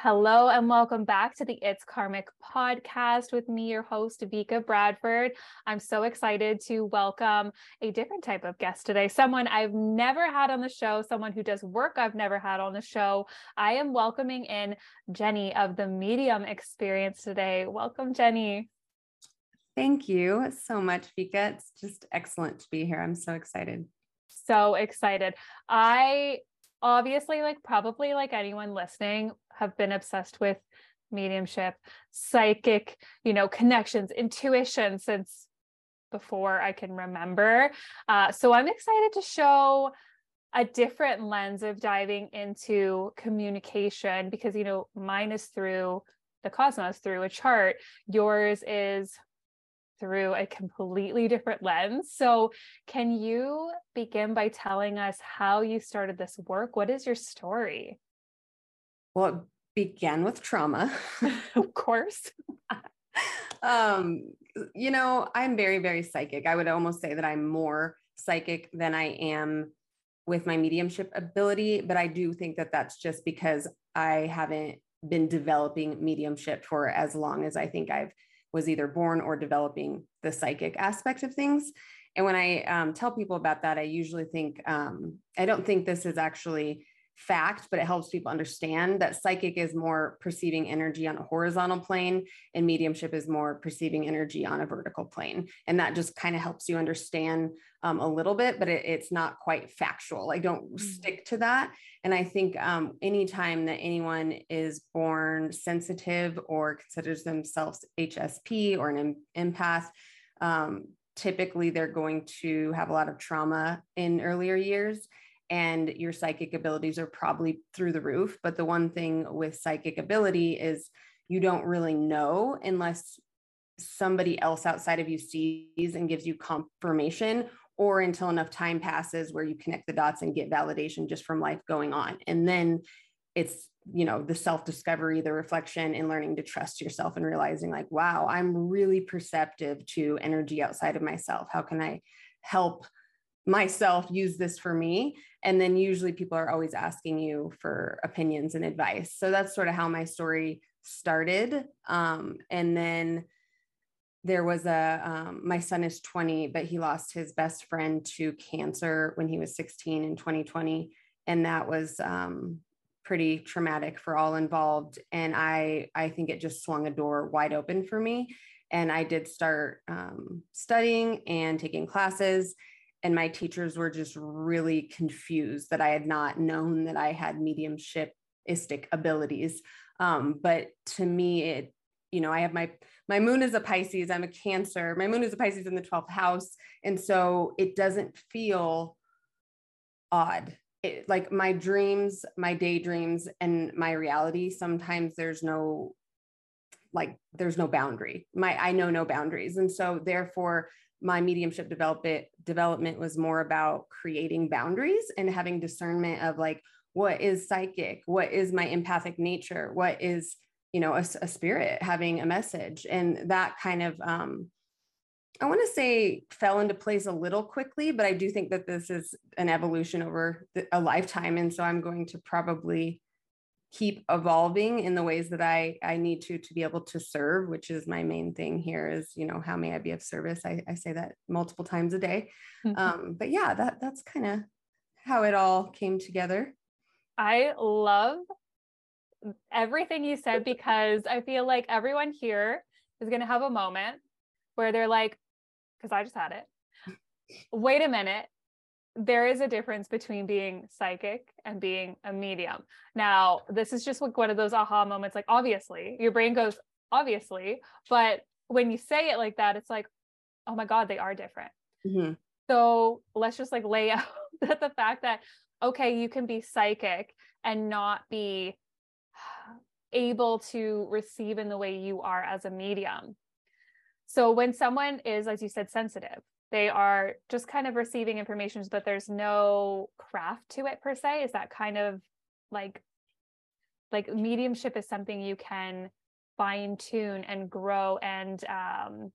Hello and welcome back to the It's Karmic podcast with me, your host, Vika Bradford. I'm so excited to welcome a different type of guest today, someone I've never had on the show, someone who does work I've never had on the show. I am welcoming in Jenny of the Medium Experience today. Welcome, Jenny. Thank you so much, Vika. It's just excellent to be here. I'm so excited. So excited. I obviously like probably like anyone listening have been obsessed with mediumship psychic you know connections intuition since before i can remember. Uh, so i'm excited to show a different lens of diving into communication because you know mine is through the cosmos through a chart. Yours is through a completely different lens. So, can you begin by telling us how you started this work? What is your story? Well, it began with trauma. of course. um, you know, I'm very, very psychic. I would almost say that I'm more psychic than I am with my mediumship ability, but I do think that that's just because I haven't been developing mediumship for as long as I think I've was either born or developing the psychic aspect of things. And when I um, tell people about that, I usually think, um, I don't think this is actually fact, but it helps people understand that psychic is more perceiving energy on a horizontal plane and mediumship is more perceiving energy on a vertical plane. And that just kind of helps you understand um, a little bit, but it, it's not quite factual. I don't mm-hmm. stick to that. And I think um, anytime that anyone is born sensitive or considers themselves HSP or an empath, um, typically they're going to have a lot of trauma in earlier years and your psychic abilities are probably through the roof. But the one thing with psychic ability is you don't really know unless somebody else outside of you sees and gives you confirmation or until enough time passes where you connect the dots and get validation just from life going on and then it's you know the self discovery the reflection and learning to trust yourself and realizing like wow i'm really perceptive to energy outside of myself how can i help myself use this for me. And then usually people are always asking you for opinions and advice. So that's sort of how my story started. Um, and then there was a um, my son is 20 but he lost his best friend to cancer when he was 16 in 2020 and that was um, pretty traumatic for all involved. And i i think it just swung a door wide open for me. And i did start um, studying and taking classes and my teachers were just really confused that I had not known that I had mediumshipistic abilities. Um, but to me, it, you know, I have my my moon is a Pisces. I'm a Cancer. My moon is a Pisces in the 12th house, and so it doesn't feel odd. It, like my dreams, my daydreams, and my reality. Sometimes there's no like there's no boundary. My I know no boundaries, and so therefore my mediumship development development was more about creating boundaries and having discernment of like what is psychic? What is my empathic nature? What is you know a, a spirit having a message? And that kind of um i want to say fell into place a little quickly but i do think that this is an evolution over a lifetime. And so i'm going to probably keep evolving in the ways that I, I need to to be able to serve, which is my main thing here is, you know, how may I be of service? I, I say that multiple times a day. Mm-hmm. Um, but yeah, that that's kind of how it all came together. I love everything you said because I feel like everyone here is going to have a moment where they're like, because I just had it. Wait a minute there is a difference between being psychic and being a medium. Now, this is just like one of those aha moments. Like, obviously, your brain goes, obviously, but when you say it like that, it's like, oh my God, they are different. Mm-hmm. So let's just like lay out that the fact that, okay, you can be psychic and not be able to receive in the way you are as a medium. So when someone is, as you said, sensitive, they are just kind of receiving information but there's no craft to it per se is that kind of like like mediumship is something you can fine tune and grow and um,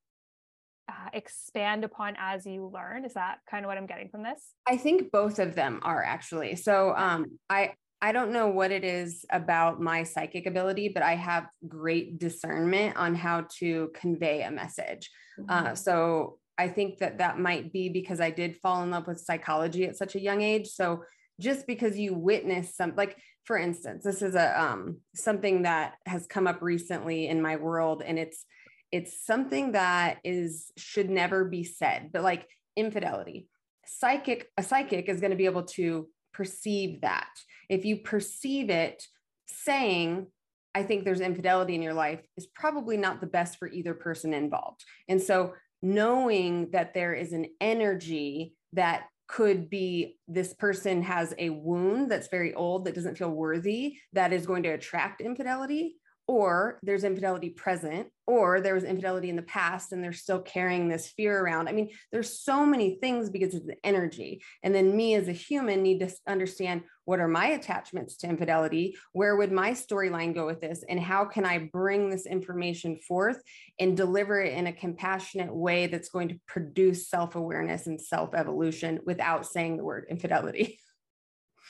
uh, expand upon as you learn is that kind of what i'm getting from this i think both of them are actually so um, i I don't know what it is about my psychic ability, but I have great discernment on how to convey a message. Uh, mm-hmm. Uh, so I think that that might be because I did fall in love with psychology at such a young age. So just because you witness some, like for instance, this is a um, something that has come up recently in my world, and it's it's something that is should never be said, but like infidelity. Psychic, a psychic is going to be able to perceive that. If you perceive it saying, I think there's infidelity in your life is probably not the best for either person involved. And so knowing that there is an energy that could be this person has a wound that's very old that doesn't feel worthy that is going to attract infidelity or there's infidelity present or there was infidelity in the past and they're still carrying this fear around. I mean there's so many things because it's the energy. And then me as a human need to understand what are my attachments to infidelity? Where would my storyline go with this? And how can i bring this information forth and deliver it in a compassionate way that's going to produce self-awareness and self-evolution without saying the word infidelity?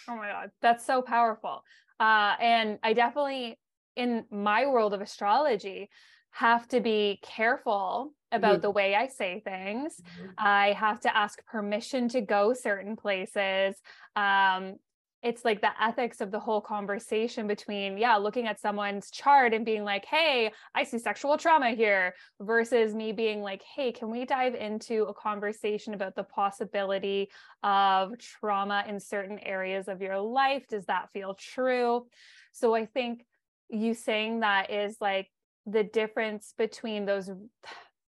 Oh my god that's so powerful. Uh, and i definitely in my world of astrology have to be careful about mm-hmm. the way I say things. Mm-hmm. I have to ask permission to go certain places. Um, it's like the ethics of the whole conversation between, yeah, looking at someone's chart and being like, hey, I see sexual trauma here, versus me being like, hey, can we dive into a conversation about the possibility of trauma in certain areas of your life? Does that feel true? So I think you saying that is like the difference between those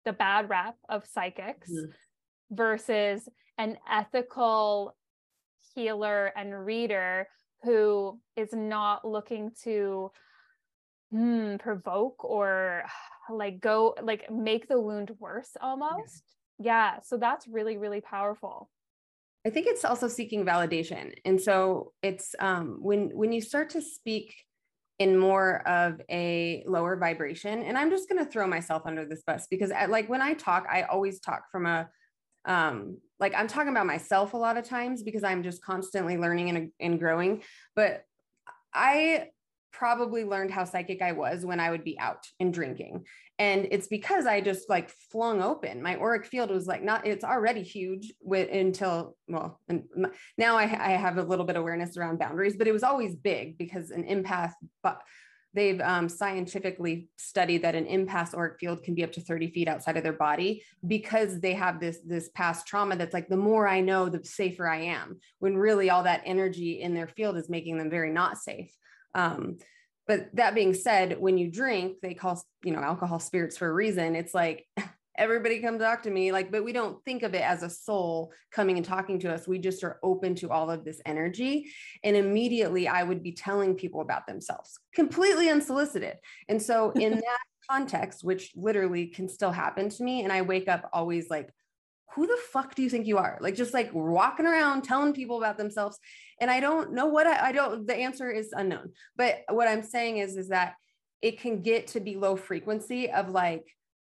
the bad rap of psychics mm-hmm. versus an ethical healer and reader who is not looking to hmm, provoke or like go like make the wound worse almost yeah. yeah so that's really really powerful i think it's also seeking validation and so it's um when when you start to speak in more of a lower vibration and i'm just going to throw myself under this bus because I, like when i talk i always talk from a um like i'm talking about myself a lot of times because i'm just constantly learning and, and growing but i probably learned how psychic I was when I would be out and drinking. And it's because I just like flung open. My auric field was like not, it's already huge with until, well, and now I, I have a little bit of awareness around boundaries, but it was always big because an empath, but they've um, scientifically studied that an empath auric field can be up to 30 feet outside of their body because they have this this past trauma that's like the more i know the safer i am when really all that energy in their field is making them very not safe um, but that being said, when you drink, they call you know alcohol spirits for a reason. It's like everybody come talk to me. Like but we don't think of it as a soul coming and talking to us. We just are open to all of this energy. And immediately i would be telling people about themselves completely unsolicited. And so in that context which literally can still happen to me and i wake up always like who the fuck do you think you are? Like just like walking around telling people about themselves. And I don't know what I, I don't, the answer is unknown. But what I'm saying is, is that it can get to be low frequency of like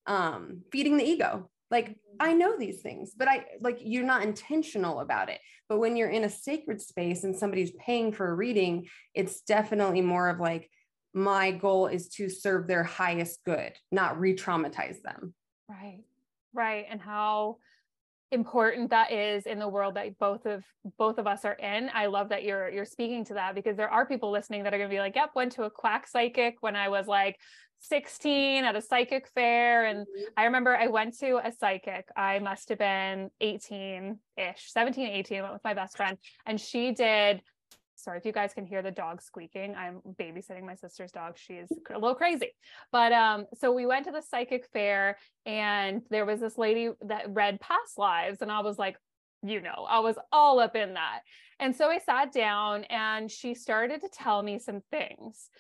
um feeding the ego. Like I know these things, but I like you're not intentional about it. But when you're in a sacred space and somebody's paying for a reading, it's definitely more of like my goal is to serve their highest good, not re-traumatize them. Right. Right. And how important that is in the world that both of both of us are in. I love that you're you're speaking to that because there are people listening that are going to be like, "Yep, went to a quack psychic when I was like 16 at a psychic fair and mm-hmm. I remember I went to a psychic. I must have been 18-ish, 17, 18, went with my best friend and she did sorry if you guys can hear the dog squeaking i'm babysitting my sister's dog. She's a little crazy. But um so we went to the psychic fair and there was this lady that read past lives and i was like you know i was all up in that. And so i sat down and she started to tell me some things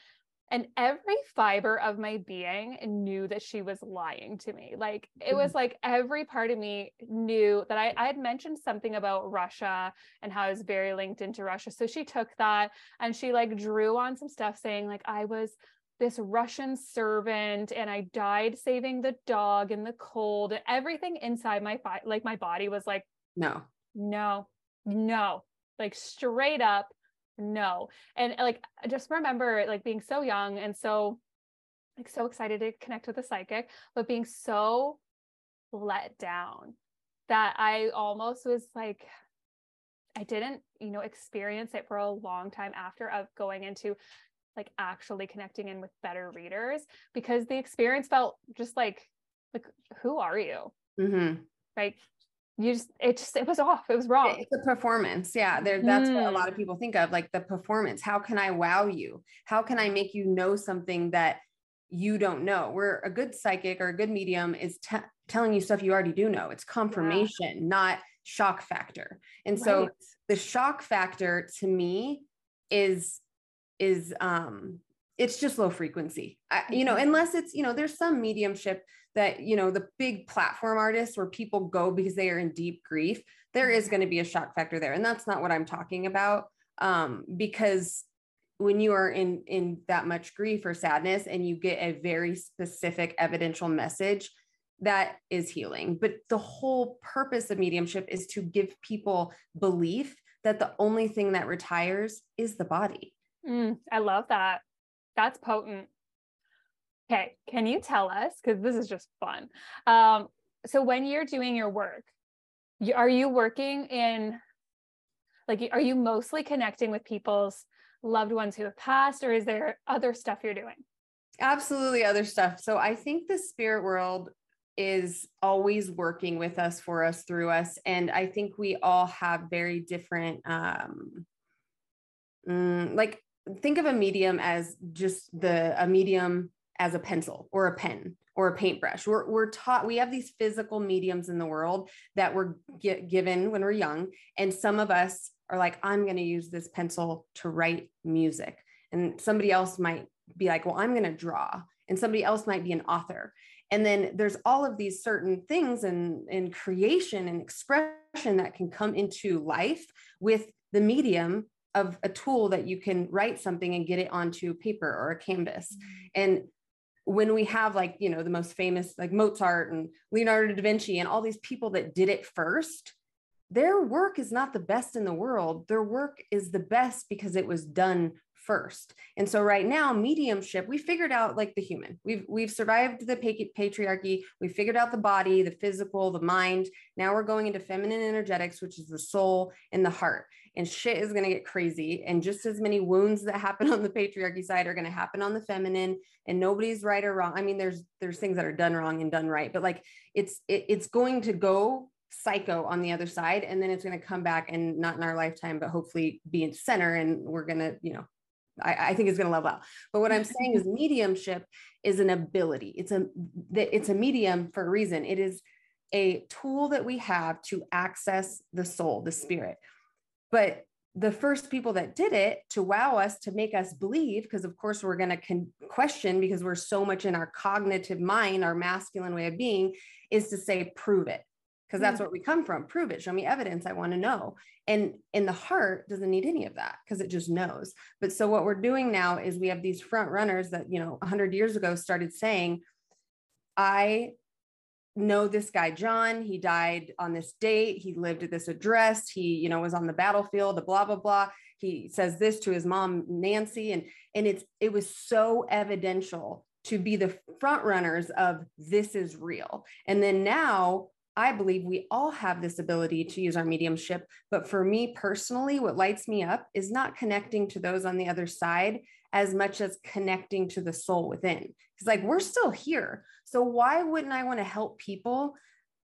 and every fiber of my being knew that she was lying to me. Like it was mm-hmm. like every part of me knew that I, I had mentioned something about russia and how i was very linked into russia. So she took that and she like drew on some stuff saying like i was this russian servant and i died saving the dog in the cold. Everything inside my fi- like my body was like no. No no. Like straight up no. And like, I just remember like being so young and so, like, so excited to connect with a psychic, but being so let down that I almost was like, I didn't, you know, experience it for a long time after of going into like actually connecting in with better readers because the experience felt just like, like, who are you? Mm-hmm. Like, you just it just it was off it was wrong it's a performance yeah there that's mm. what a lot of mm. people think of like the performance how can i wow you how can i make you know something that you don't know where a good psychic or a good medium is t- telling you stuff you already do know it's confirmation yeah. not shock factor and right. so the shock factor to me is is um it's just low frequency I, you know mm-hmm. unless it's you know there's some mediumship that you know the big platform artists where people go because they are in deep grief there is going to be a shock factor there. And that's not what i'm talking about um, because when you are in in that much grief or sadness and you get a very specific evidential message that is healing. But the whole purpose of mediumship is to give people belief that the only thing that retires is the body. Mm, i love that. That's potent Okay, can you tell us, because this is just fun. Um, so when you're doing your work, you, are you working in, like, are you mostly connecting with people's loved ones who have passed, or is there other stuff you're doing? Absolutely, other stuff. So I think the spirit world is always working with us, for us, through us. And I think we all have very different, um, mm, like, think of a medium as just the a medium as a pencil or a pen or a paintbrush. We're, we're taught, we have these physical mediums in the world that we're get, given when we're young. And some of us are like, I'm going to use this pencil to write music. And somebody else might be like, well, I'm going to draw. And somebody else might be an author. And then there's all of these certain things and in, in creation and expression that can come into life with the medium of a tool that you can write something and get it onto paper or a canvas. Mm-hmm. And when we have like you know the most famous like mozart and leonardo da vinci and all these people that did it first their work is not the best in the world. Their work is the best because it was done first. And so right now mediumship we figured out like the human. We've we've survived the patriarchy. We figured out the body the physical the mind. Now we're going into feminine energetics which is the soul and the heart and shit is going to get crazy and just as many wounds that happen on the patriarchy side are going to happen on the feminine and nobody's right or wrong i mean there's there's things that are done wrong and done right but like it's it, it's going to go psycho on the other side and then it's going to come back and not in our lifetime but hopefully be in center and we're going to you know I, I think it's going to level out. But what I'm saying is mediumship is an ability. It's a it's a medium for a reason. It is a tool that we have to access the soul, the spirit. But the first people that did it to wow us to make us believe because of course we're going to con- question because we're so much in our cognitive mind our masculine way of being is to say prove it. Because that's mm. what we come from. Prove it. Show me evidence. I want to know. And in the heart doesn't need any of that because it just knows. But so what we're doing now is we have these front runners that you know 100 years ago started saying i know this guy john. He died on this date. He lived at this address. He you know was on the battlefield The blah blah blah. He says this to his mom nancy and and it's it was so evidential to be the front runners of this is real. And then now I believe we all have this ability to use our mediumship. But for me personally, what lights me up is not connecting to those on the other side as much as connecting to the soul within. Because, like, we're still here. So, why wouldn't I want to help people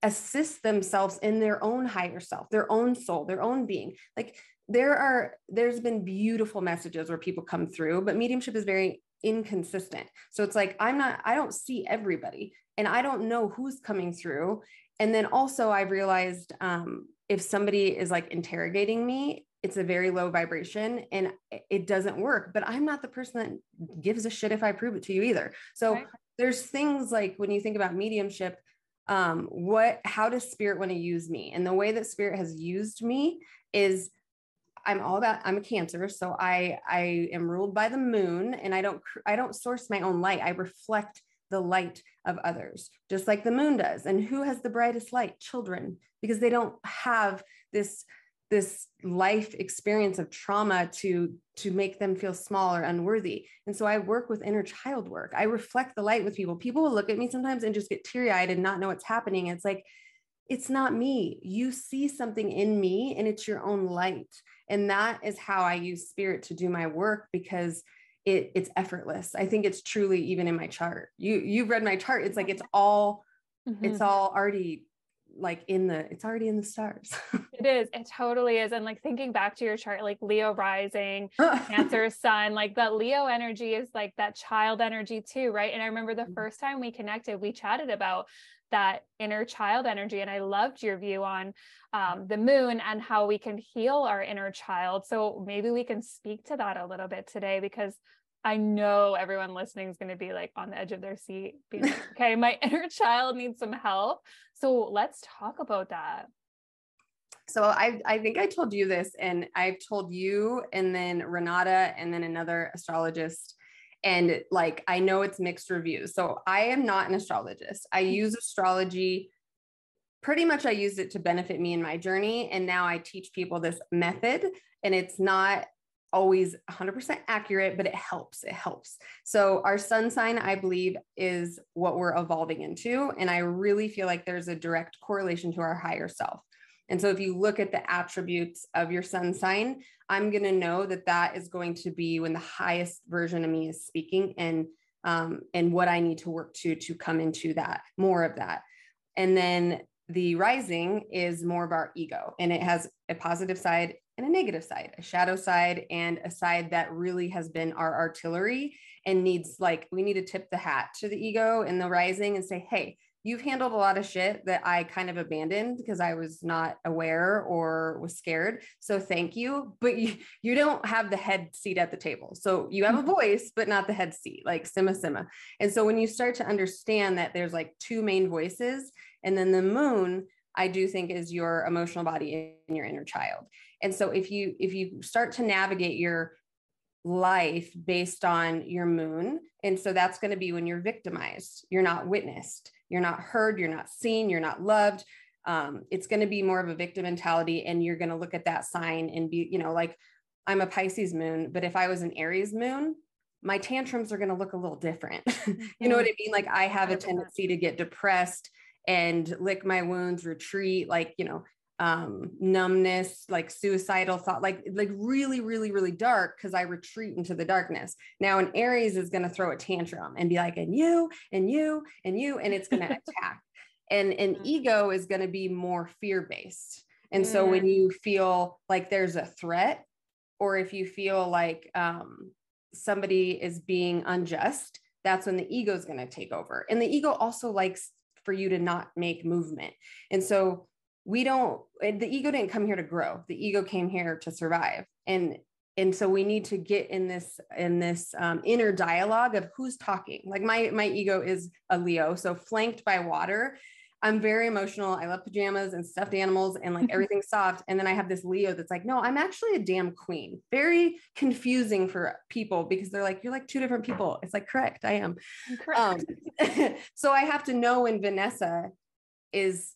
assist themselves in their own higher self, their own soul, their own being? Like, there are, there's been beautiful messages where people come through, but mediumship is very inconsistent. So, it's like, I'm not, I don't see everybody and I don't know who's coming through and then also I've realized um, if somebody is like interrogating me it's a very low vibration and it doesn't work but i'm not the person that gives a shit if i prove it to you either so right. there's things like when you think about mediumship um, what how does spirit want to use me and the way that spirit has used me is i'm all about i'm a cancer so i i am ruled by the moon and i don't i don't source my own light i reflect the light of others, just like the moon does. And who has the brightest light? Children, because they don't have this this life experience of trauma to to make them feel small or unworthy. And so i work with inner child work. I reflect the light with people. People will look at me sometimes and just get teary-eyed and not know what's happening. It's like it's not me. You see something in me and it's your own light. And that is how i use spirit to do my work because it, it's effortless. I think it's truly even in my chart. You you've read my chart. It's like it's all mm-hmm. it's all already like in the it's already in the stars it is it totally is and like thinking back to your chart like leo rising cancer sun like that leo energy is like that child energy too right and i remember the mm-hmm. first time we connected we chatted about that inner child energy and i loved your view on um, the moon and how we can heal our inner child so maybe we can speak to that a little bit today because I know everyone listening is going to be like on the edge of their seat, being like, okay, my inner child needs some help. So let's talk about that. So I, I think I told you this, and I've told you, and then Renata, and then another astrologist. And like, I know it's mixed reviews. So I am not an astrologist. I mm-hmm. use astrology pretty much I used it to benefit me in my journey. And now I teach people this method. And it's not always 100% accurate, but it helps. It helps. So, our sun sign, I believe, is what we're evolving into. And I really feel like there's a direct correlation to our higher self. And so, if you look at the attributes of your sun sign, I'm going to know that that is going to be when the highest version of me is speaking and um, and what I need to work to to come into that more of that. And then the rising is more of our ego and it has a positive side and a negative side, a shadow side, and a side that really has been our artillery and needs like we need to tip the hat to the ego and the rising and say, hey, you've handled a lot of shit that I kind of abandoned because I was not aware or was scared. So thank you. But you, you don't have the head seat at the table. So you have a mm-hmm. voice, but not the head seat, like Sima Sima. And so when you start to understand that there's like two main voices, and then the moon, I do think is your emotional body and your inner child. And so if you if you start to navigate your life based on your moon, and so that's going to be when you're victimized, you're not witnessed, you're not heard, you're not seen, you're not loved. Um, it's going to be more of a victim mentality, and you're going to look at that sign and be, you know, like I'm a Pisces moon, but if I was an Aries moon, my tantrums are going to look a little different. you know what I mean? Like I have a tendency to get depressed and lick my wounds, retreat, like, you know, um numbness like suicidal thought like like really really really dark because i retreat into the darkness. Now an aries is going to throw a tantrum and be like and you and you and you and it's going to attack. And an mm. ego is going to be more fear based and so when you feel like there's a threat or if you feel like um somebody is being unjust that's when the ego is going to take over. And the ego also likes for you to not make movement. And so we don't the ego didn't come here to grow. The ego came here to survive. And and so we need to get in this in this um, inner dialogue of who's talking like my my ego is a leo so flanked by water I'm very emotional. I love pajamas and stuffed animals and like everything soft. And then I have this Leo that's like, no, I'm actually a damn queen. Very confusing for people because they're like, you're like two different people. It's like, correct, I am. Correct. Um, so I have to know when Vanessa is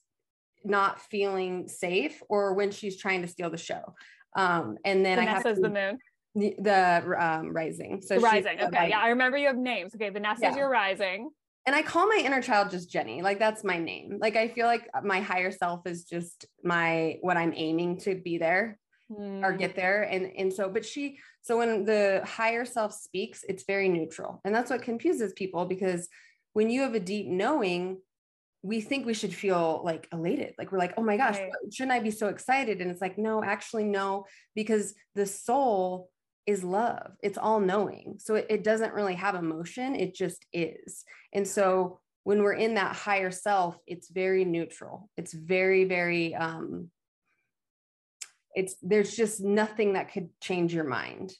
not feeling safe or when she's trying to steal the show. Um, and then Vanessa's I have to, the moon. The, the um, rising. So rising. Okay. yeah. I remember you have names. Okay. Vanessa's yeah. your rising and I call my inner child just Jenny. Like that's my name. Like I feel like my higher self is just my what I'm aiming to be there mm. or get there. And and so, but she so when the higher self speaks, it's very neutral. And that's what confuses people because when you have a deep knowing, we think we should feel like elated. Like we're like, oh my gosh, right. shouldn't I be so excited? And it's like, no, actually, no, because the soul is love. It's all knowing. So it, it doesn't really have emotion, it just is. And so when we're in that higher self, it's very neutral. It's very, very, um, it's there's just nothing that could change your mind.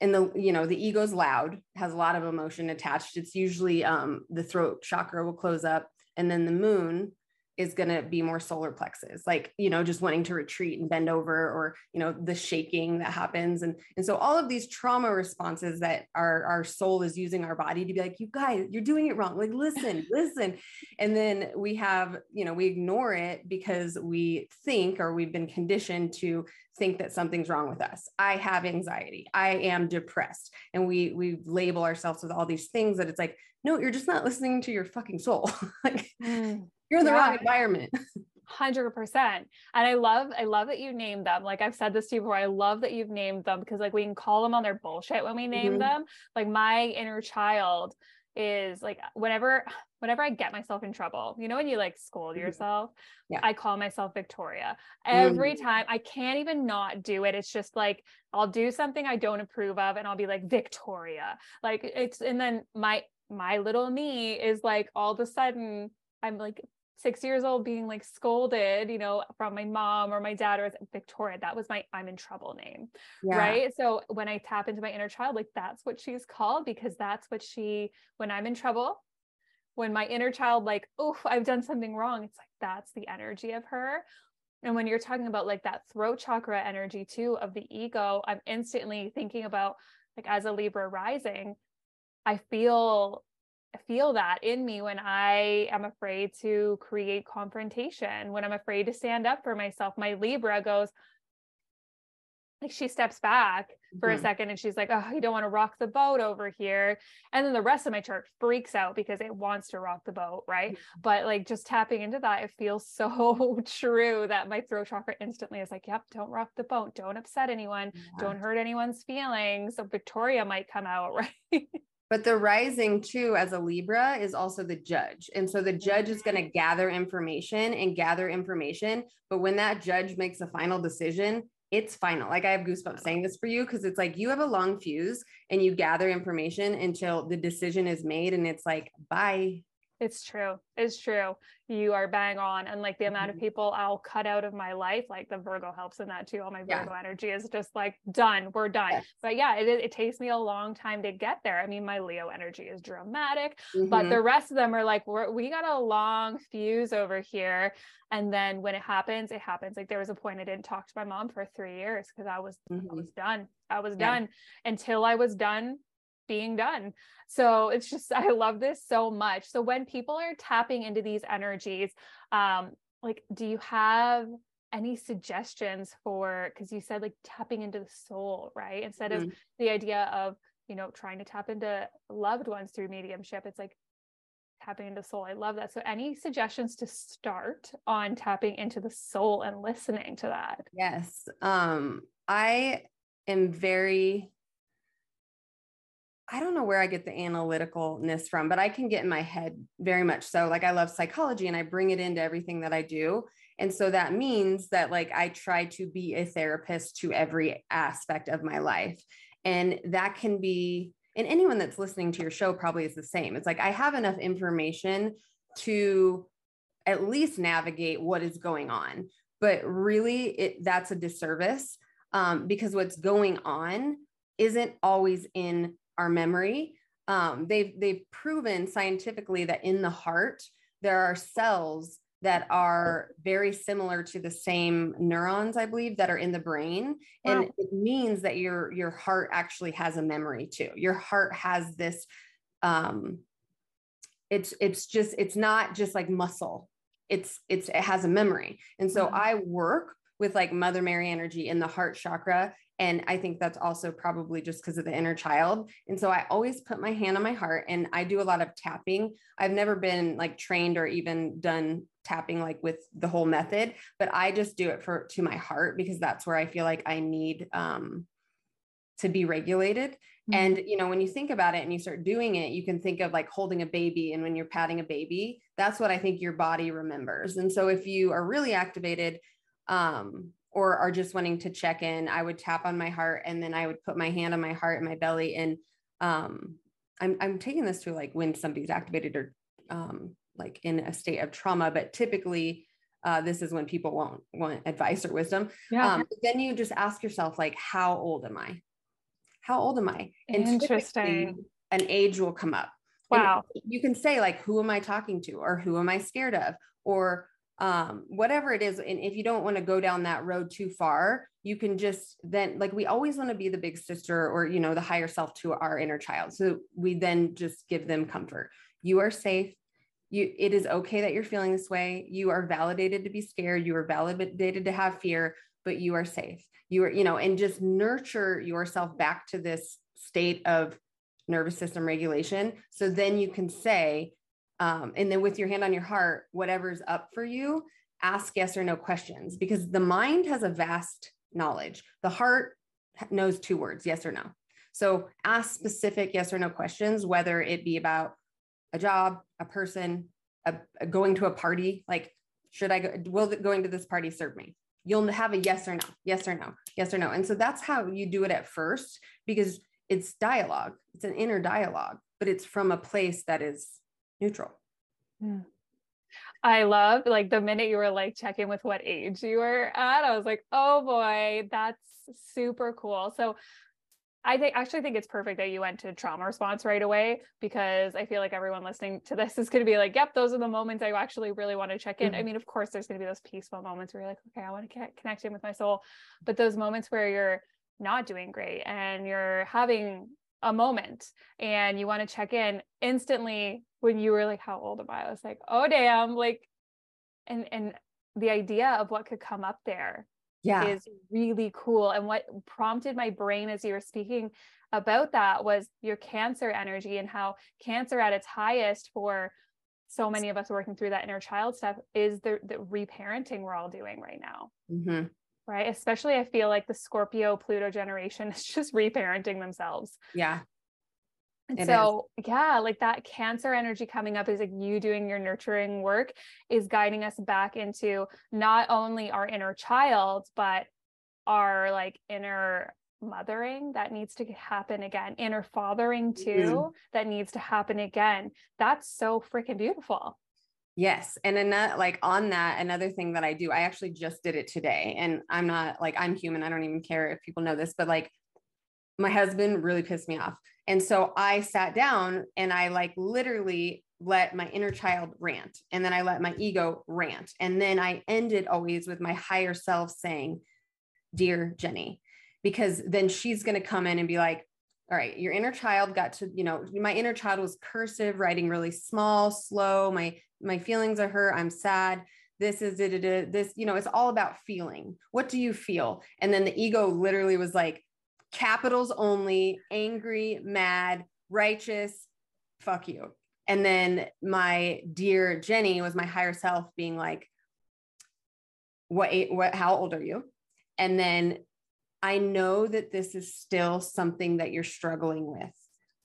And the, you know, the ego's loud, has a lot of emotion attached. It's usually um, the throat chakra will close up, and then the moon is going to be more solar plexus like you know just wanting to retreat and bend over or you know the shaking that happens. And and so all of these trauma responses that our our soul is using our body to be like you guys you're doing it wrong. Like listen listen. And then we have you know we ignore it because we think or we've been conditioned to think that something's wrong with us. I have anxiety. I am depressed. And we we label ourselves with all these things that it's like no you're just not listening to your fucking soul. Like mm you're in the yeah. wrong environment. Hundred percent. And I love, I love that you named them. Like I've said this to you before. I love that you've named them because like we can call them on their bullshit when we name mm-hmm. them. Like my inner child is like whenever whenever I get myself in trouble, you know, when you like scold mm-hmm. yourself, yeah. I call myself Victoria every mm. time. I can't even not do it. It's just like I'll do something I don't approve of and I'll be like Victoria. Like it's and then my my little me is like all of a sudden I'm like six years old being like scolded, you know, from my mom or my dad or Victoria. That was my I'm in trouble name. Yeah. Right. So when I tap into my inner child, like that's what she's called because that's what she, when I'm in trouble, when my inner child, like, oh, I've done something wrong, it's like that's the energy of her. And when you're talking about like that throat chakra energy too of the ego, I'm instantly thinking about like as a Libra rising, I feel feel that in me when I am afraid to create confrontation, when I'm afraid to stand up for myself. My Libra goes, like she steps back for mm-hmm. a second and she's like, Oh, you don't want to rock the boat over here. And then the rest of my chart freaks out because it wants to rock the boat. Right. Mm-hmm. But like just tapping into that, it feels so true that my throat chakra instantly is like, Yep, don't rock the boat. Don't upset anyone. Yeah. Don't hurt anyone's feelings. So Victoria might come out. Right. But the rising too, as a Libra, is also the judge. And so the judge is going to mm. gather information and gather information. But when that judge makes a final decision, it's final. Like I have goosebumps saying this for you because it's like you have a long fuse and you gather information until the decision is made and it's like, bye. It's true. It's true. You are bang on. And like the amount of mm-hmm. people I'll cut out of my life, like the Virgo helps in that too. All my Virgo yeah. energy is just like done. We're done. Yes. But yeah, it, it takes me a long time to get there. I mean, my Leo energy is dramatic, mm-hmm. but the rest of them are like, we're, we got a long fuse over here. And then when it happens, it happens. Like there was a point I didn't talk to my mom for three years because I was, mm-hmm. I was done. I was yeah. done until I was done being done. So it's just, I love this so much. So when people are tapping into these energies, um, like, do you have any suggestions for, because you said like tapping into the soul, right? Instead mm-hmm. of the idea of, you know, trying to tap into loved ones through mediumship, it's like tapping into soul. I love that. So any suggestions to start on tapping into the soul and listening to that? Yes. Um, I am very I don't know where I get the analyticalness from, but I can get in my head very much so. Like I love psychology and I bring it into everything that I do. And so that means that like I try to be a therapist to every aspect of my life. And that can be, and anyone that's listening to your show probably is the same. It's like I have enough information to at least navigate what is going on. But really, it that's a disservice um, because what's going on isn't always in our memory. Um, they've they've proven scientifically that in the heart there are cells that are very similar to the same neurons, I believe, that are in the brain, wow. and it means that your your heart actually has a memory too. Your heart has this. Um, it's it's just it's not just like muscle. It's it's it has a memory, and so mm-hmm. I work with like Mother Mary energy in the heart chakra and I think that's also probably just because of the inner child. And so I always put my hand on my heart and I do a lot of tapping. I've never been like trained or even done tapping like with the whole method, but I just do it for to my heart because that's where I feel like I need um to be regulated. Mm-hmm. And you know, when you think about it and you start doing it, you can think of like holding a baby and when you're patting a baby, that's what I think your body remembers. And so if you are really activated um or are just wanting to check in, I would tap on my heart and then I would put my hand on my heart and my belly. And um, I'm, I'm taking this to like when somebody's activated or um, like in a state of trauma, but typically uh, this is when people won't want advice or wisdom. Yeah. Um, then you just ask yourself, like, how old am I? How old am I? And Interesting. An age will come up. Wow. And you can say, like, who am I talking to? Or who am I scared of? Or um, whatever it is. And if you don't want to go down that road too far, you can just then, like, we always want to be the big sister or, you know, the higher self to our inner child. So we then just give them comfort. You are safe. You, it is okay that you're feeling this way. You are validated to be scared. You are validated to have fear, but you are safe. You are, you know, and just nurture yourself back to this state of nervous system regulation. So then you can say, um, and then with your hand on your heart, whatever's up for you, ask yes or no questions because the mind has a vast knowledge. The heart knows two words, yes or no. So ask specific yes or no questions, whether it be about a job, a person, a, a going to a party. Like, should I go? Will going to this party serve me? You'll have a yes or no, yes or no, yes or no. And so that's how you do it at first because it's dialogue. It's an inner dialogue, but it's from a place that is neutral. Yeah. I love like the minute you were like checking with what age you were at, I was like, oh boy, that's super cool. So I think actually think it's perfect that you went to trauma response right away because I feel like everyone listening to this is going to be like, yep, those are the moments I actually really want to check in. Mm-hmm. I mean, of course, there's going to be those peaceful moments where you're like, okay, I want to get connect in with my soul, but those moments where you're not doing great and you're having a moment and you want to check in instantly when you were like how old am i? I was like oh damn like and and the idea of what could come up there yeah. is really cool. And what prompted my brain as you were speaking about that was your cancer energy and how cancer at its highest for so many of us working through that inner child stuff is the, the reparenting we're all doing right now. Mm-hmm right? Especially, I feel like the Scorpio Pluto generation is just reparenting themselves. Yeah. And so, is. yeah, like that cancer energy coming up is like you doing your nurturing work is guiding us back into not only our inner child, but our like inner mothering that needs to happen again, inner fathering too, mm-hmm. that needs to happen again. That's so freaking beautiful. Yes. And another like on that, another thing that I do, I actually just did it today. And I'm not like I'm human. I don't even care if people know this, but like my husband really pissed me off. And so I sat down and I like literally let my inner child rant. And then I let my ego rant. And then I ended always with my higher self saying, Dear Jenny, because then she's going to come in and be like, all right, your inner child got to, you know, my inner child was cursive, writing really small, slow. My my feelings are hurt. I'm sad. This is it. This, you know, it's all about feeling. What do you feel? And then the ego literally was like, capitals only, angry, mad, righteous, fuck you. And then my dear Jenny was my higher self being like, what, what, how old are you? And then I know that this is still something that you're struggling with,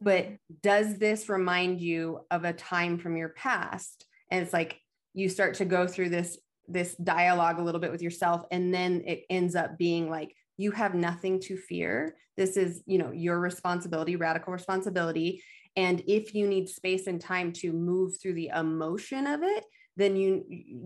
but mm-hmm. does this remind you of a time from your past? And it's like you start to go through this this dialogue a little bit with yourself and then it ends up being like you have nothing to fear. This is, you know, your responsibility, radical responsibility. And if you need space and time to move through the emotion of it, then you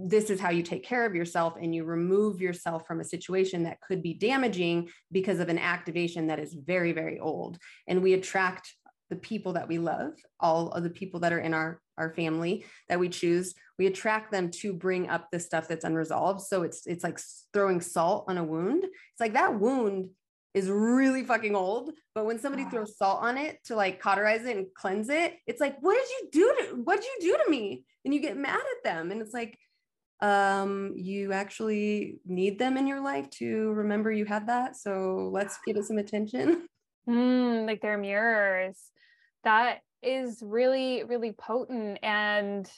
this is how you take care of yourself and you remove yourself from a situation that could be damaging because of an activation that is very very old and we attract the people that we love all of the people that are in our our family that we choose we attract them to bring up the stuff that's unresolved so it's it's like throwing salt on a wound it's like that wound is really fucking old. But when somebody throws salt on it to like cauterize it and cleanse it, it's like, what did you do to what did you do to me? And you get mad at them. And it's like, um, you actually need them in your life to remember you had that. So let's give it some attention. Mm, like they're mirrors. That is really, really potent and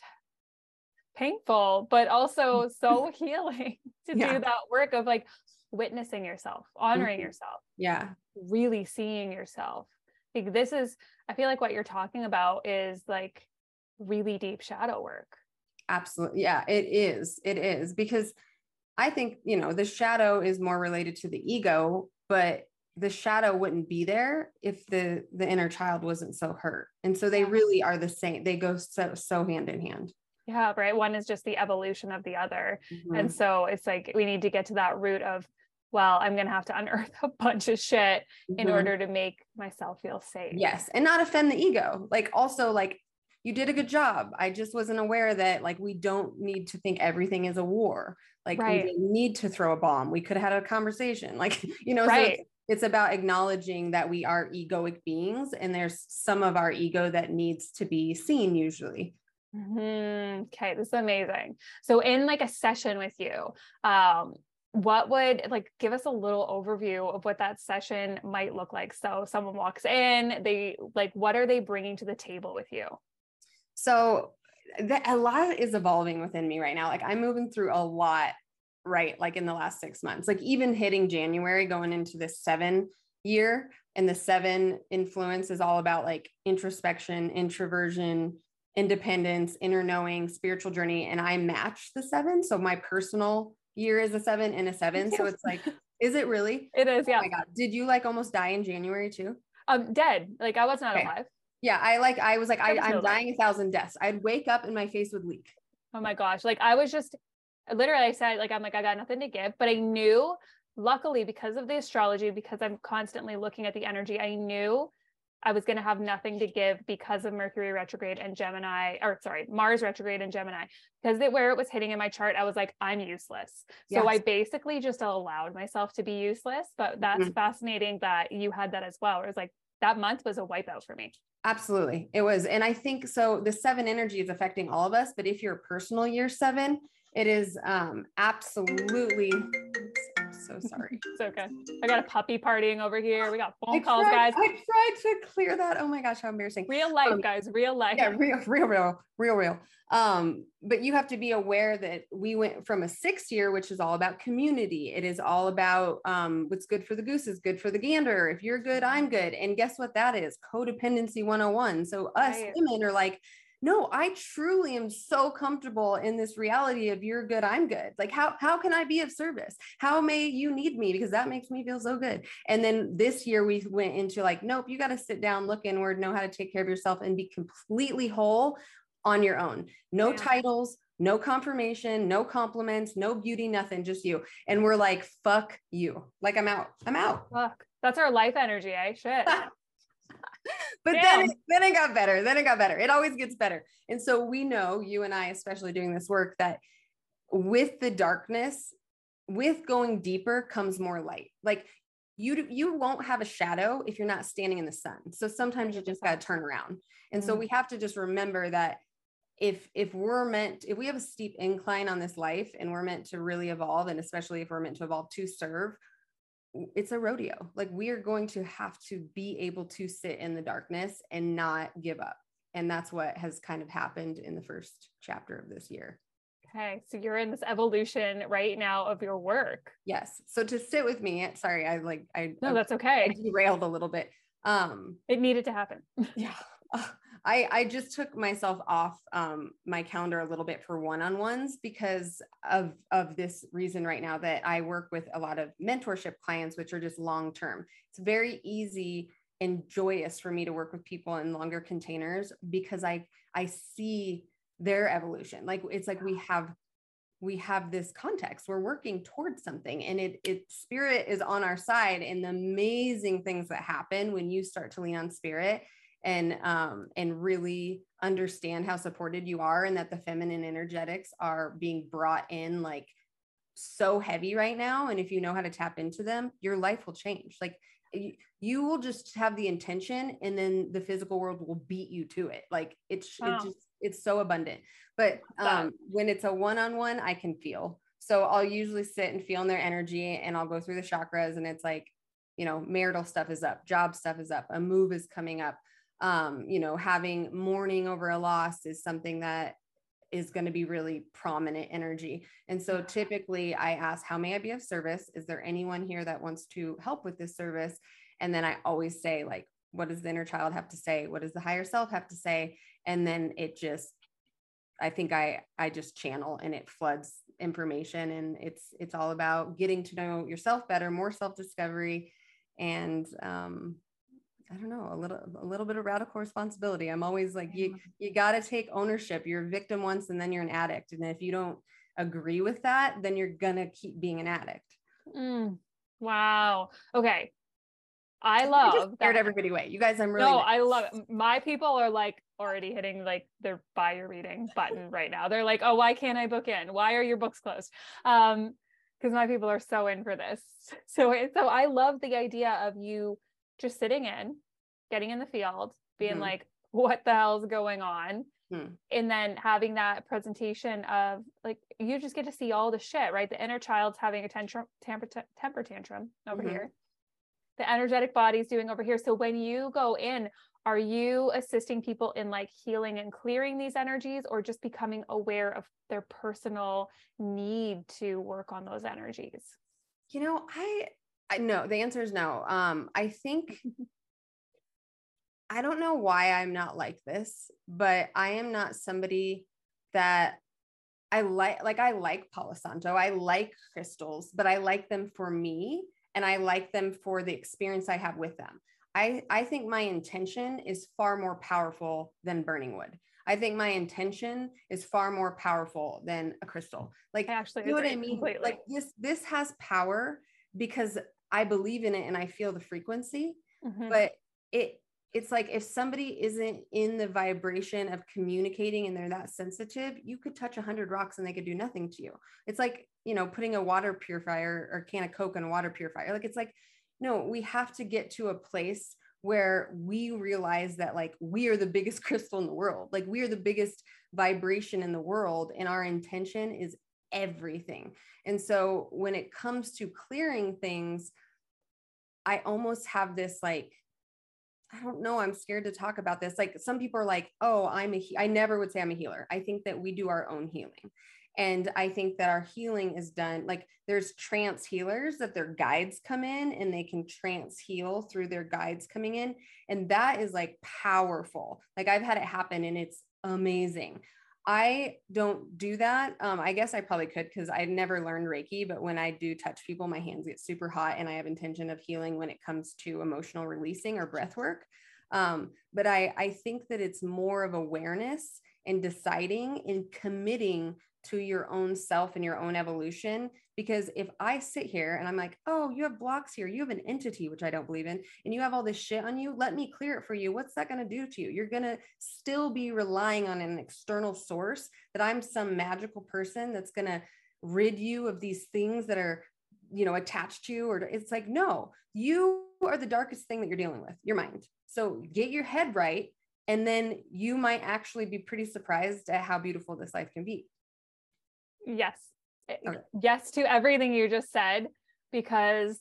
painful, but also so healing to yeah. do that work of like, witnessing yourself, honoring mm-hmm. yourself. Yeah. Really seeing yourself. Like this is, I feel like what you're talking about is like really deep shadow work. Absolutely. Yeah, it is. It is because I think, you know, the shadow is more related to the ego, but the shadow wouldn't be there if the the inner child wasn't so hurt. And so they really are the same. They go so so hand in hand. Yeah, right. One is just the evolution of the other. Mm-hmm. And so it's like we need to get to that root of well, I'm going to have to unearth a bunch of shit in mm-hmm. order to make myself feel safe. Yes. And not offend the ego. Like, also, like, you did a good job. I just wasn't aware that like we don't need to think everything is a war. Like right. we didn't need to throw a bomb. We could have had a conversation. Like, you know, right. so it's, about acknowledging that we are egoic beings and there's some of our ego that needs to be seen usually. Mm-hmm. Okay, this is amazing. So in like a session with you, um, what would like give us a little overview of what that session might look like so someone walks in they like what are they bringing to the table with you so the, a lot is evolving within me right now like i'm moving through a lot right like in the last six months like even hitting january going into this seven year and the seven influence is all about like introspection introversion independence inner knowing spiritual journey and i match the seven so my personal year is a seven and a seven. So it's like, is it really? It is. Yeah. Oh my God. Did you like almost die in January too? Um, dead. Like I was not okay. alive. Yeah. I like, I was like, I, I'm dying a thousand deaths. I'd wake up and my face would leak. Oh my gosh. Like I was just literally, I said, like, I'm like, I got nothing to give, but I knew luckily because of the astrology, because I'm constantly looking at the energy, I knew I was going to have nothing to give because of Mercury retrograde and Gemini, or sorry, Mars retrograde and Gemini, because it, where it was hitting in my chart, I was like, I'm useless. Yes. So I basically just allowed myself to be useless. But that's mm-hmm. fascinating that you had that as well. It was like that month was a wipeout for me. Absolutely. It was. And I think so the seven energy is affecting all of us, but if you're personal year seven, it is um, absolutely so sorry. It's okay. I got a puppy partying over here. We got phone I calls, tried, guys. I tried to clear that. Oh my gosh, how embarrassing. Real life, um, guys. Real life. Yeah, real, real, real, real, real. Um, but you have to be aware that we went from a six year, which is all about community. It is all about um, what's good for the goose is good for the gander. If you're good, I'm good. And guess what that is? Codependency 101. So us right. women are like, no i truly am so comfortable in this reality of you're good i'm good like how how can i be of service how may you need me because that makes me feel so good and then this year we went into like nope you got to sit down look inward know how to take care of yourself and be completely whole on your own no yeah. titles no confirmation, no compliments, no beauty, nothing, just you. And we're like, fuck you. Like, I'm out. I'm out. Fuck. That's our life energy, eh? Shit. but then, then it got better. Then it got better. It always gets better. And so we know, you and I, especially doing this work, that with the darkness, with going deeper comes more light. Like you you won't have a shadow if you're not standing in the sun. So sometimes you just got to turn around. And mm-hmm. so we have to just remember that if if we're meant if we have a steep incline on this life and we're meant to really evolve and especially if we're meant to evolve to serve it's a rodeo. Like we are going to have to be able to sit in the darkness and not give up. And that's what has kind of happened in the first chapter of this year. Okay. So you're in this evolution right now of your work. Yes. So to sit with me, sorry, I like, I, no, that's okay. I derailed a little bit. Um, it needed to happen. yeah. I, I just took myself off um, my calendar a little bit for one-on-ones because of, of this reason right now that I work with a lot of mentorship clients, which are just long-term. It's very easy and joyous for me to work with people in longer containers because I, I see their evolution. Like it's like we have we have this context we're working towards something and it it spirit is on our side and the amazing things that happen when you start to lean on spirit and um, and really understand how supported you are and that the feminine energetics are being brought in like so heavy right now and if you know how to tap into them your life will change. Like you, will just have the intention and then the physical world will beat you to it. Like it's wow. it just it's so abundant. But um, when it's a one-on-one i can feel. So i'll usually sit and feel in their energy and i'll go through the chakras and it's like you know marital stuff is up job stuff is up a move is coming up um, you know, having mourning over a loss is something that is going to be really prominent energy. And so typically I ask, How may I be of service? Is there anyone here that wants to help with this service? And then I always say, like, what does the inner child have to say? What does the higher self have to say? And then it just, I think I I just channel and it floods information and it's it's all about getting to know yourself better, more self-discovery and um I don't know, a little a little bit of radical responsibility. I'm always like you you got to take ownership. You're a victim once and then you're an addict. And if you don't agree with that, then you're going to keep being an addict. Mm, wow. Okay. I love scared everybody away. You guys, I'm really no. Nice. I love it. My people are like already hitting like their buy your reading button right now. They're like, oh, why can't I book in? Why are your books closed? Um, because my people are so in for this. So so I love the idea of you just sitting in, getting in the field, being mm-hmm. like, what the hell's going on? Hmm. And then having that presentation of like you just get to see all the shit, right? The inner child's having a tantrum, temper, temper tantrum over mm-hmm. here. The energetic body's doing over here. So when you go in, are you assisting people in like healing and clearing these energies or just becoming aware of their personal need to work on those energies? You know, I I no, the answer is no. Um I think I don't know why I'm not like this, but I am not somebody that I like like I like Palo Santo. I like crystals, but I like them for me and I like them for the experience I have with them. I I think my intention is far more powerful than burning wood. I think my intention is far more powerful than a crystal. Like I actually you know what I mean? Completely. Like this this has power because I believe in it and I feel the frequency. Mm-hmm. But it it's like if somebody isn't in the vibration of communicating and they're that sensitive, you could touch a hundred rocks and they could do nothing to you. It's like, you know, putting a water purifier or can of Coke in a water purifier. Like, it's like, no, we have to get to a place where we realize that like we are the biggest crystal in the world. Like we are the biggest vibration in the world and our intention is everything. And so when it comes to clearing things, I almost have this like I don't know. I'm scared to talk about this. Like some people are like, oh, I'm a, he-. I never would say I'm a healer. I think that we do our own healing. And I think that our healing is done like there's trance healers that their guides come in and they can trance heal through their guides coming in. And that is like powerful. Like I've had it happen and it's amazing. I don't do that. Um, I guess I probably could because I never learned Reiki, but when I do touch people, my hands get super hot and I have intention of healing when it comes to emotional releasing or breath work. Um, but I, I think that it's more of awareness and deciding and committing to your own self and your own evolution. Because if I sit here and I'm like, oh, you have blocks here, you have an entity, which I don't believe in, and you have all this shit on you, let me clear it for you. What's that going to do to you? You're going to still be relying on an external source that I'm some magical person that's going to rid you of these things that are you know attached to you or it's like no you are the darkest thing that you're dealing with your mind so get your head right and then you might actually be pretty surprised at how beautiful this life can be Yes. Eh, okay. Yes to everything you just said because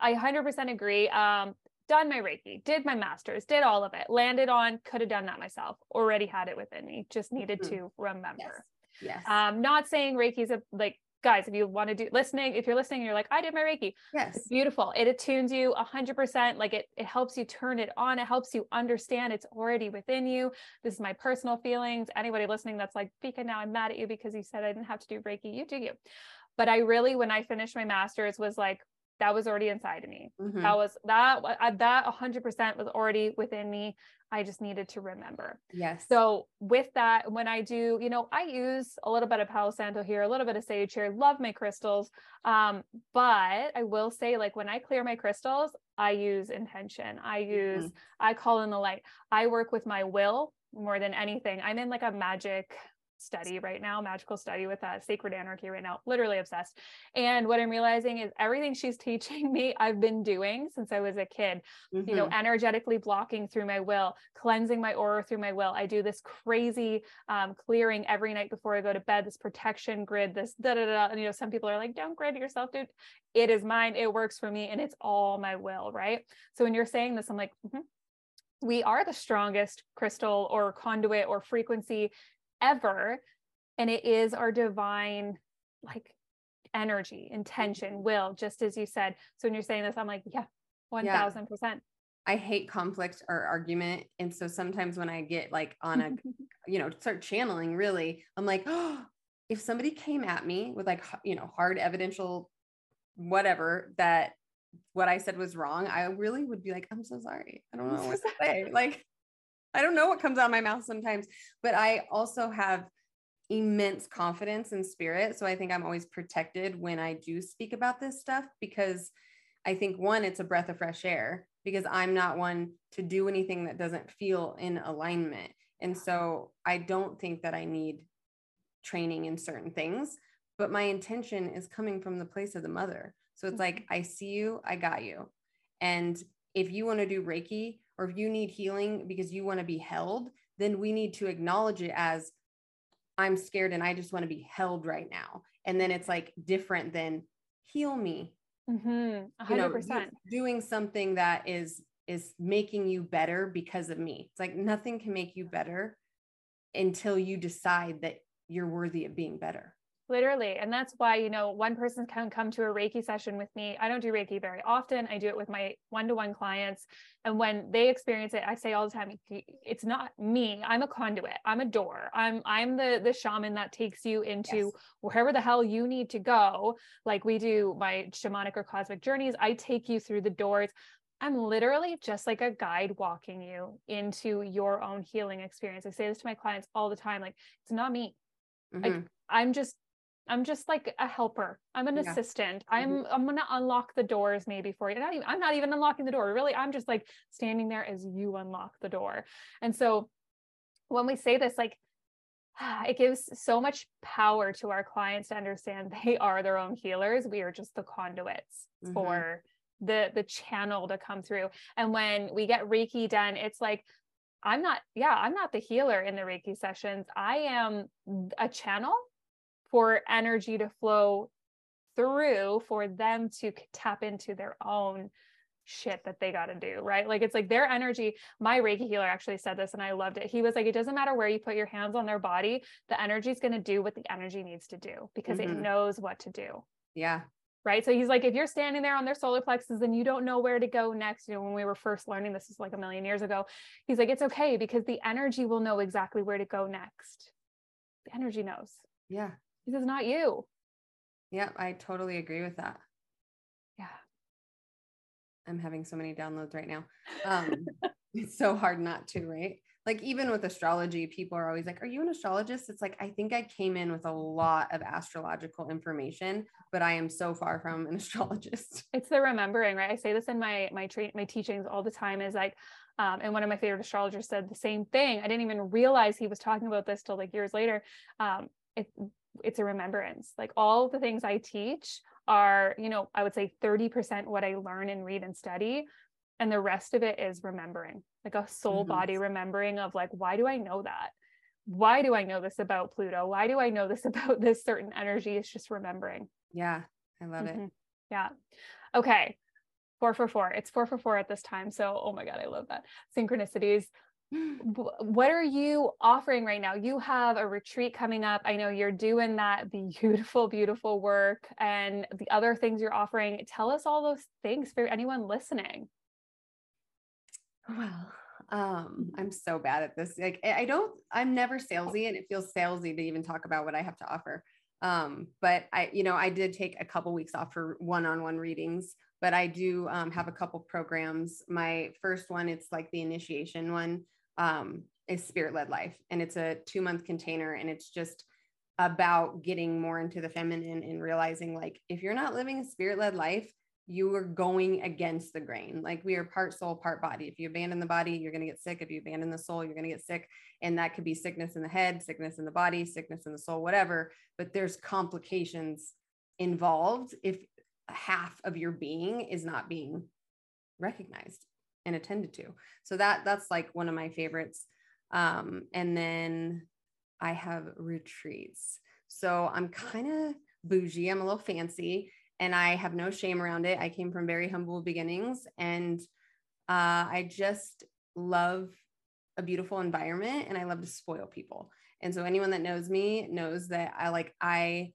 I 100% agree. Um, done my Reiki, did my master's, did all of it, landed on, could have done that myself, already had it within me, just needed mm-hmm. to remember. Yes. yes. Um, not saying Reiki's a like guys, if you want to do listening, if you're listening, you're like, I did my Reiki. Yes. It's beautiful. It attunes you a hundred percent. Like it, it helps you turn it on. It helps you understand it's already within you. This is my personal feelings. Anybody listening that's like, Vika, now I'm mad at you because you said I didn't have to do Reiki. You do you. But I really, when I finished my master's was like, that was already inside of me. Mm-hmm. That was that that 100% was already within me. I just needed to remember. Yes. So with that, when I do, you know, I use a little bit of Palo Santo here, a little bit of sage here. Love my crystals, um, but I will say, like when I clear my crystals, I use intention. I use mm-hmm. I call in the light. I work with my will more than anything. I'm in like a magic study right now, magical study with uh, sacred anarchy right now, literally obsessed. And what I'm realizing is everything she's teaching me, I've been doing since I was a kid, mm-hmm. you know, mm-hmm. energetically blocking through my will, cleansing my aura through my will. I do this crazy um, clearing every night before I go to bed, this protection grid, this da da da. And, you know, some people are like, don't grid yourself, dude. It is mine. It works for me. And it's all my will. Right. So when you're saying this, I'm like, mm-hmm we are the strongest crystal or conduit or frequency ever and it is our divine like energy intention mm-hmm. will just as you said. So when you're saying this i'm like yeah 1000% yeah. i hate conflict or argument and so sometimes when i get like on a you know start channeling really i'm like oh if somebody came at me with like you know hard evidential whatever that what i said was wrong i really would be like i'm so sorry. I don't know what to say. Like I don't know what comes out of my mouth sometimes, but I also have immense confidence in spirit. So I think I'm always protected when I do speak about this stuff because I think one, it's a breath of fresh air. because I'm not one to do anything that doesn't feel in alignment. And so I don't think that I need training in certain things, but my intention is coming from the place of the mother. So it's like, mm-hmm. I see you, I got you. And if you want to do Reiki or if you need healing because you want to be held, then we need to acknowledge it as I'm scared and I just want to be held right now. And then it's like different than heal me. Mm-hmm. 100%. You know, doing something that is is making you better because of me. It's like nothing can make you better until you decide that you're worthy of being better. Literally. And that's why, you know, one person can come to a Reiki session with me. I don't do Reiki very often. I do it with my one to one clients. And when they experience it, I say all the time, it's not me. I'm a conduit. I'm a door. I'm I'm the the shaman that takes you into yes. wherever the hell you need to go. Like we do my shamanic or cosmic journeys. I take you through the doors. I'm literally just like a guide walking you into your own healing experience. I say this to my clients all the time. Like, it's not me. Mm-hmm. Like, I'm just I'm just like a helper. I'm an yeah. assistant. I'm mm-hmm. I'm gonna unlock the doors maybe for you. Not even, I'm not even unlocking the door. Really, I'm just like standing there as you unlock the door. And so when we say this, like it gives so much power to our clients to understand they are their own healers. We are just the conduits mm-hmm. for the the channel to come through. And when we get Reiki done, it's like I'm not, yeah, I'm not the healer in the Reiki sessions. I am a channel for energy to flow through for them to tap into their own shit that they got to do, right? Like it's like their energy. My Reiki healer actually said this and I loved it. He was like, it doesn't matter where you put your hands on their body, the energy is going to do what the energy needs to do because mm-hmm. it knows what to do. Yeah. Right. So he's like, if you're standing there on their solar plexus and you don't know where to go next, you know, when we were first learning this is like a million years ago, he's like, it's okay because the energy will know exactly where to go next. The energy knows. Yeah. This is not you. Yep, I totally agree with that. Yeah. I'm having so many downloads right now. Um, it's so hard not to, right? Like even with astrology, people are always like, "Are you an astrologist?" It's like I think I came in with a lot of astrological information, but I am so far from an astrologist. It's the remembering, right? I say this in my my tra- my teachings all the time. Is like, um, and one of my favorite astrologers said the same thing. I didn't even realize he was talking about this till like years later. Um, it, it's a remembrance. Like all the things i teach are you know i would say 30% what i learn and read and study and the rest of it is remembering like a soul mm-hmm. body remembering of like why do i know that? Why do i know this about pluto? Why do i know this about this certain energy? It's just remembering. Yeah i love mm-hmm. it yeah. Okay. Four for four. It's four for four at this time so oh my god i love that. Synchronicities what are you offering right now? You have a retreat coming up. I know you're doing that beautiful, beautiful work and the other things you're offering. Tell us all those things for anyone listening. Well, um, I'm so bad at this. Like I don't, I'm never salesy and it feels salesy to even talk about what I have to offer. Um, but I, you know, I did take a couple weeks off for one-on-one readings, but I do um, have a couple programs. My first one, it's like the initiation one um, is Spirit Led Life. And it's a two month container. And it's just about getting more into the feminine and realizing like, if you're not living a spirit led life, you are going against the grain. Like we are part soul, part body. If you abandon the body, you're going to get sick. If you abandon the soul, you're going to get sick. And that could be sickness in the head, sickness in the body, sickness in the soul, whatever. But there's complications involved if half of your being is not being recognized and attended to. So that that's like one of my favorites. Um, and then I have retreats. So I'm kind of bougie. I'm a little fancy and I have no shame around it. I came from very humble beginnings and uh, I just love a beautiful environment and I love to spoil people. And so anyone that knows me knows that I like I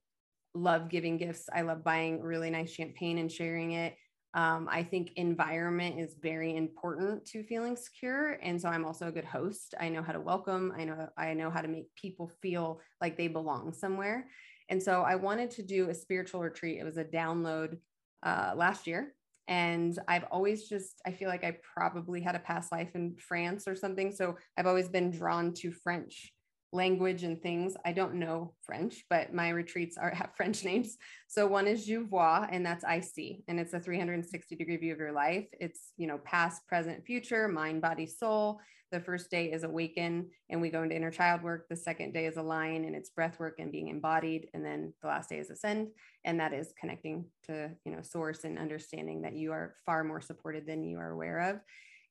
love giving gifts. I love buying really nice champagne and sharing it. Um, I think environment is very important to feeling secure. And so I'm also a good host. I know how to welcome. I know I know how to make people feel like they belong somewhere. And so I wanted to do a spiritual retreat. It was a download uh, last year. And I've always just, I feel like I probably had a past life in France or something. So I've always been drawn to French language and things. I don't know French, but my retreats are have French names. So one is Je vois, and that's I see, and it's a 360 degree view of your life. It's you know past, present, future, mind, body, soul. The first day is awaken, and we go into inner child work. The second day is align, and it's breath work and being embodied. And then the last day is ascend, and that is connecting to you know source and understanding that you are far more supported than you are aware of.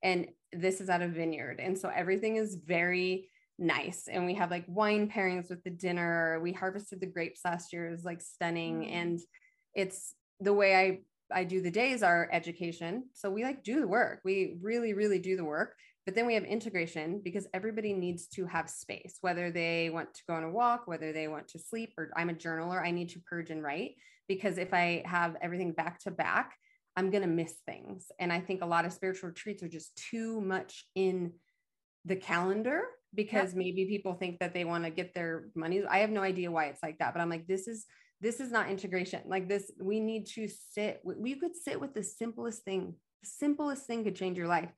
And this is at a vineyard, and so everything is very nice. And we have like wine pairings with the dinner. We harvested the grapes last year. It was like stunning. Mm. and it's the way i i do the days are education. So we like do the work. We really really do the work. But then we have integration because everybody needs to have space whether they want to go on a walk whether they want to sleep or i'm a journaler. I need to purge and write because if i have everything back to back i'm going to miss things. And i think a lot of spiritual retreats are just too much in the calendar because maybe people think that they want to get their money. I have no idea why it's like that, but I'm like, this is this is not integration. Like this, we need to sit. We could sit with the simplest thing. The simplest thing could change your life.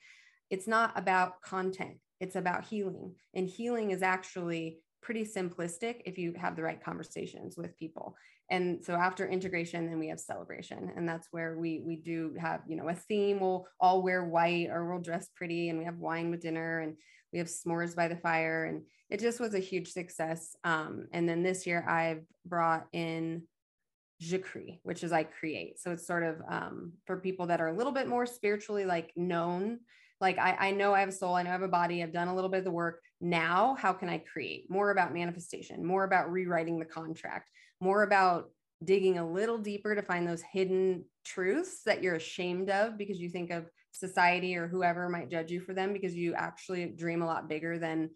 It's not about content. It's about healing, and healing is actually pretty simplistic if you have the right conversations with people and so after integration then we have celebration and that's where we we do have you know a theme we'll all wear white or we'll dress pretty and we have wine with dinner and we have s'mores by the fire and it just was a huge success um, and then this year i've brought in Je crée, which is I create. So it's sort of um, for people that are a little bit more spiritually like known. Like I, I know I have a soul, I know I have a body, I've done a little bit of the work. Now, how can I create? More about manifestation, more about rewriting the contract, more about digging a little deeper to find those hidden truths that you're ashamed of because you think of society or whoever might judge you for them because you actually dream a lot bigger than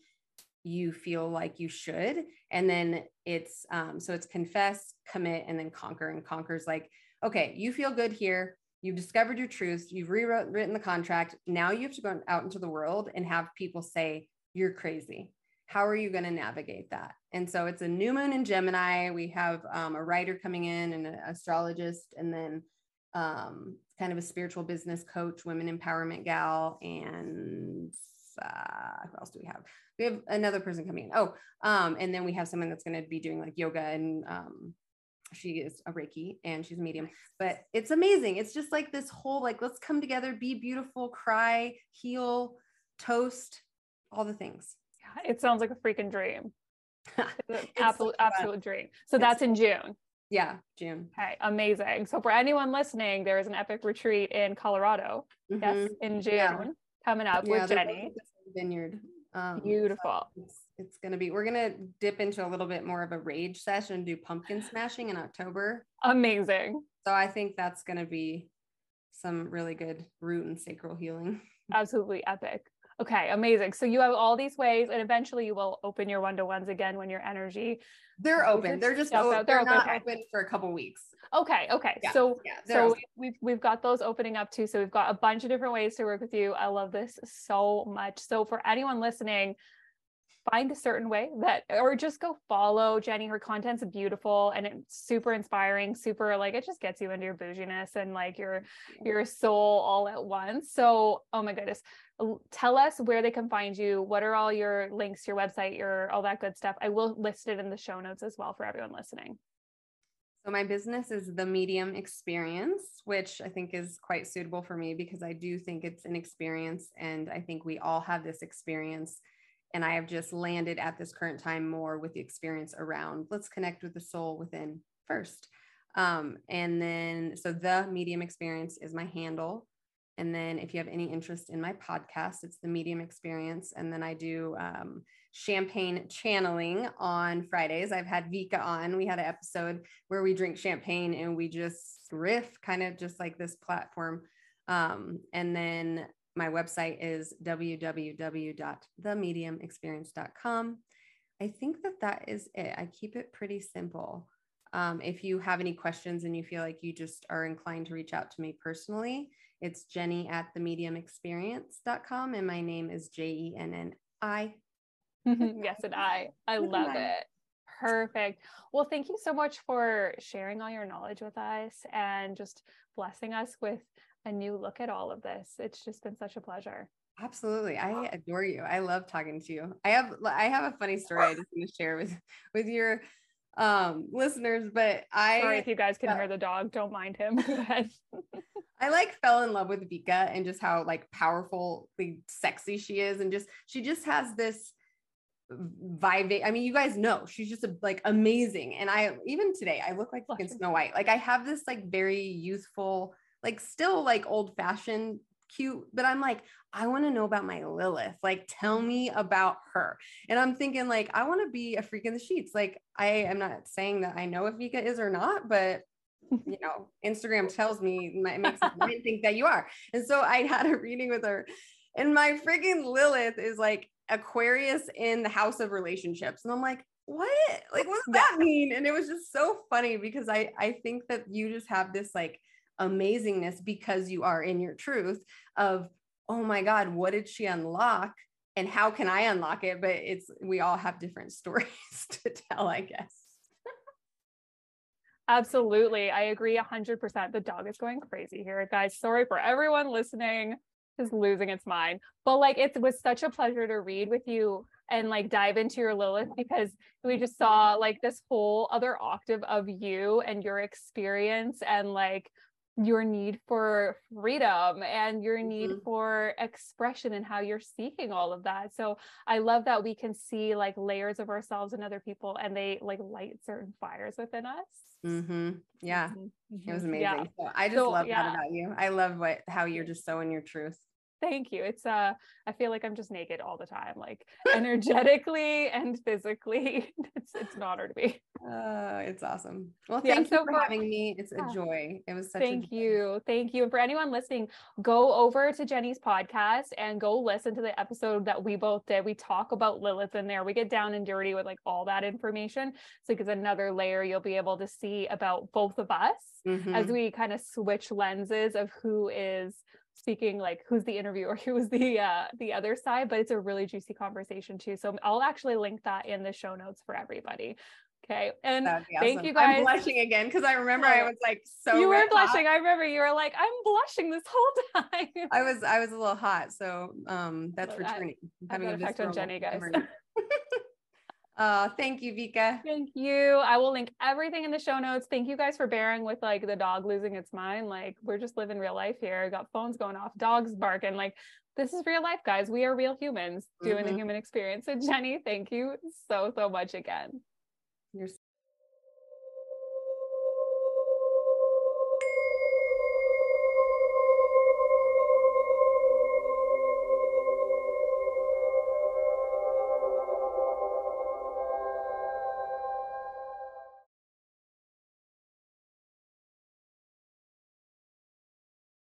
you feel like you should. And then it's um so it's confess commit and then conquer and conquers like okay you feel good here. You've discovered your truths. You've rewritten the contract. Now you have to go out into the world and have people say you're crazy how are you going to navigate that and so it's a new moon in gemini we have um, a writer coming in and an astrologist and then um, kind of a spiritual business coach, women empowerment gal, and uh, who else do we have? We have another person coming in. Oh, um, and then we have someone that's going to be doing like yoga and um, she is a Reiki and she's a medium. But it's amazing. It's just like this whole like let's come together, be beautiful, cry, heal, toast, all the things. Yeah, it sounds like a freaking dream. absolute so absolute dream. So it's that's in June. Yeah, June. Okay, amazing. So for anyone listening, there is an epic retreat in Colorado. Mm-hmm. Yes, in June yeah. coming up yeah, with Jenni. Vineyard. Um, Beautiful. So it's, it's going to be. We're going to dip into a little bit more of a rage session do pumpkin smashing in October. Amazing. So I think that's going to be some really good root and sacral healing. Absolutely epic. Okay, amazing. So you have all these ways, and eventually you will open your one to ones again when your energy. They're open. They're just o- they're, they're open, not okay. open for a couple weeks. Okay. Okay. Yeah, so yeah, so open. we've we've got those opening up too. So we've got a bunch of different ways to work with you. I love this so much. So for anyone listening, find a certain way that or just go follow jenni her content's beautiful and it's super inspiring super like it just gets you into your bouginess and like your mm-hmm. your soul all at once. So oh my goodness tell us where they can find you. What are all your links your website your all that good stuff? I will list it in the show notes as well for everyone listening. So my business is the medium experience, which I think is quite suitable for me because I do think it's an experience and I think we all have this experience and I have just landed at this current time more with the experience around let's connect with the soul within first. Um, and then, so the medium experience is my handle. And then, if you have any interest in my podcast, it's the medium experience. And then I do um, champagne channeling on Fridays. I've had Vika on. We had an episode where we drink champagne and we just riff, kind of just like this platform. Um, and then my website is www.themediumexperience.com. I think that that is it. I keep it pretty simple. Um, if you have any questions and you feel like you just are inclined to reach out to me personally, it's jenni at themediumexperience.com and my name is J E N N I. yes, and I. I love it. Perfect. Well, thank you so much for sharing all your knowledge with us and just blessing us with a new look at all of this. It's just been such a pleasure. Absolutely. I adore you. I love talking to you. I have I have a funny story I just want to share with with your um listeners, but I sorry if you guys can uh, hear the dog, don't mind him. I like fell in love with Vika and just how like powerfully sexy she is and just she just has this vibe. I mean, you guys know she's just a, like amazing. And I even today I look like fucking Snow White. Like I have this like very youthful, like still like old fashioned cute, but I'm like, I want to know about my Lilith. Like, tell me about her. And I'm thinking, like, I want to be a freak in the sheets. Like, I am not saying that I know if Vika is or not, but you know, Instagram tells me it makes me think that you are. And so I had a reading with her, and my freaking Lilith is like Aquarius in the house of relationships. And I'm like, what? Like, what does that mean? And it was just so funny because I I think that you just have this like amazingness because you are in your truth of oh my god what did she unlock? And how can i unlock it? But it's we all have different stories to tell i guess. Absolutely. I agree 100% the dog is going crazy here guys. Sorry for everyone listening is losing its mind but like it was such a pleasure to read with you and like dive into your Lilith because we just saw like this whole other octave of you and your experience and like your need for freedom and your need mm-hmm. for expression and how you're seeking all of that. So I love that we can see like layers of ourselves and other people and they like light certain fires within us. Mm-hmm. Yeah. Mm-hmm. It was mm-hmm. amazing. Yeah. So I just so, love yeah. that about you. I love what how you're just so in your truth thank you. It's uh i feel like i'm just naked all the time like energetically and physically. It's it's an honor to be. Uh it's awesome. Well thank yeah, you so for having me. It's yeah. a joy. It was such a thank you. Thank you. And for anyone listening go over to jenni's podcast and go listen to the episode that we both did. We talk about lilith in there. We get down and dirty with like all that information. So because another layer you'll be able to see about both of us mm-hmm. as we kind of switch lenses of who is speaking like who's the interviewer who's the uh the other side but it's a really juicy conversation too. So i'll actually link that in the show notes for everybody. Okay and awesome. thank you guys i'm blushing again because i remember i was like so you were blushing hot. i remember you were like i'm blushing this whole time. I was i was a little hot so um that's so returning that, having an effect on jenni guys Oh, thank you, Vika. Thank you. I will link everything in the show notes. Thank you guys for bearing with like the dog losing its mind. Like we're just living real life here. Got phones going off, dogs barking. Like this is real life, guys. We are real humans doing mm-hmm. the human experience. So Jenni, thank you so so much again.